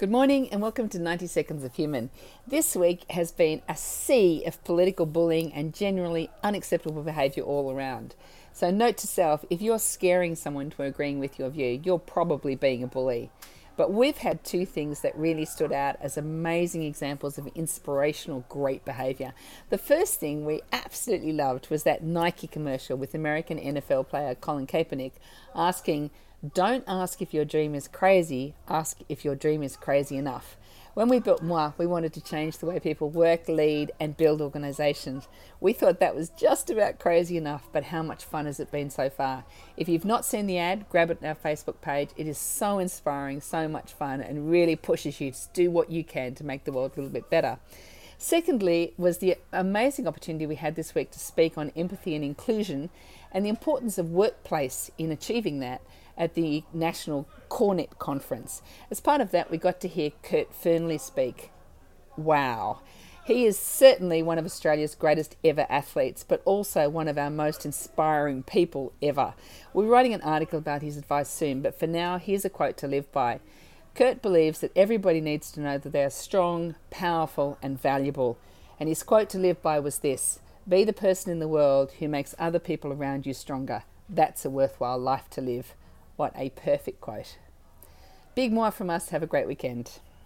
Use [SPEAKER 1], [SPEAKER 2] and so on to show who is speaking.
[SPEAKER 1] Good morning and welcome to 90 Seconds of Human. This week has been a sea of political bullying and generally unacceptable behaviour all around. So, note to self if you're scaring someone to agreeing with your view, you're probably being a bully. But we've had two things that really stood out as amazing examples of inspirational, great behaviour. The first thing we absolutely loved was that Nike commercial with American NFL player Colin Kaepernick asking, don't ask if your dream is crazy, ask if your dream is crazy enough. When we built mwah, we wanted to change the way people work, lead, and build organizations. We thought that was just about crazy enough, but how much fun has it been so far? If you've not seen the ad, grab it on our Facebook page. It is so inspiring, so much fun, and really pushes you to do what you can to make the world a little bit better. Secondly, was the amazing opportunity we had this week to speak on empathy and inclusion and the importance of workplace in achieving that at the National Cornet Conference. As part of that, we got to hear Kurt Fearnley speak. Wow. He is certainly one of Australia's greatest ever athletes, but also one of our most inspiring people ever. We're writing an article about his advice soon, but for now, here's a quote to live by. Kurt believes that everybody needs to know that they are strong, powerful, and valuable. And his quote to live by was this Be the person in the world who makes other people around you stronger. That's a worthwhile life to live. What a perfect quote. Big more from us. Have a great weekend.